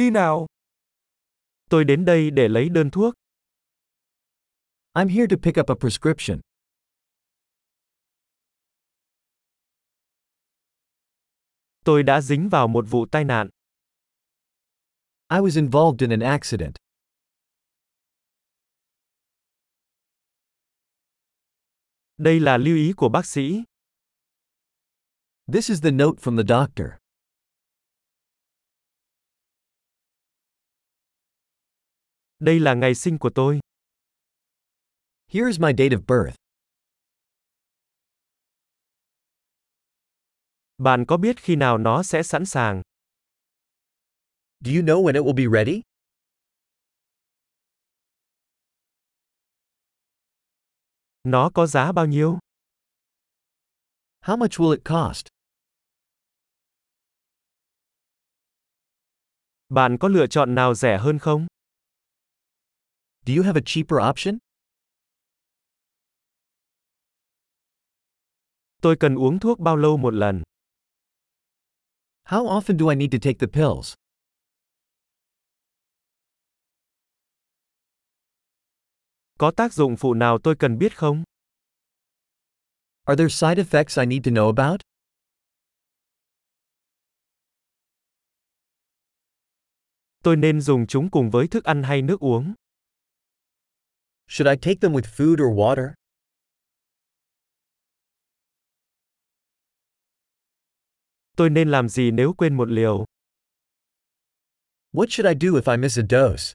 Đi nào. Tôi đến đây để lấy đơn thuốc. I'm here to pick up a prescription. Tôi đã dính vào một vụ tai nạn. I was involved in an accident. Đây là lưu ý của bác sĩ. This is the note from the doctor. Đây là ngày sinh của tôi. Here is my date of birth. Bạn có biết khi nào nó sẽ sẵn sàng? Do you know when it will be ready? Nó có giá bao nhiêu? How much will it cost? Bạn có lựa chọn nào rẻ hơn không? Do you have a cheaper option? Tôi cần uống thuốc bao lâu một lần? How often do I need to take the pills? Có tác dụng phụ nào tôi cần biết không? Are there side effects I need to know about? Tôi nên dùng chúng cùng với thức ăn hay nước uống? Should I take them with food or water? Tôi nên làm gì nếu quên một liều? What should I do if I miss a dose?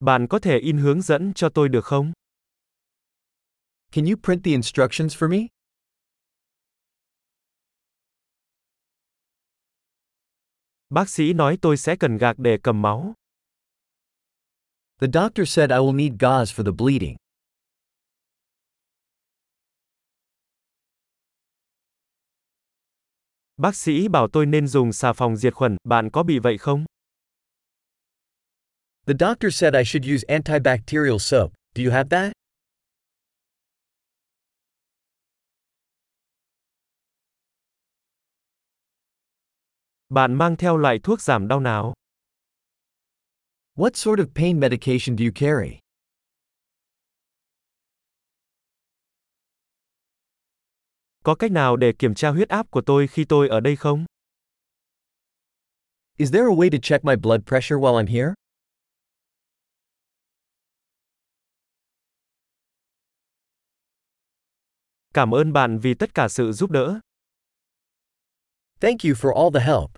Bạn có thể in hướng dẫn cho tôi được không? Can you print the instructions for me? Bác sĩ nói tôi sẽ cần gạc để cầm máu. The doctor said I will need gauze for the bleeding. Bác sĩ bảo tôi nên dùng xà phòng diệt khuẩn, bạn có bị vậy không? The doctor said I should use antibacterial soap. Do you have that? Bạn mang theo loại thuốc giảm đau nào? What sort of pain medication do you carry? Có cách nào để kiểm tra huyết áp của tôi khi tôi ở đây không? Is there a way to check my blood pressure while I'm here? Cảm ơn bạn vì tất cả sự giúp đỡ. Thank you for all the help.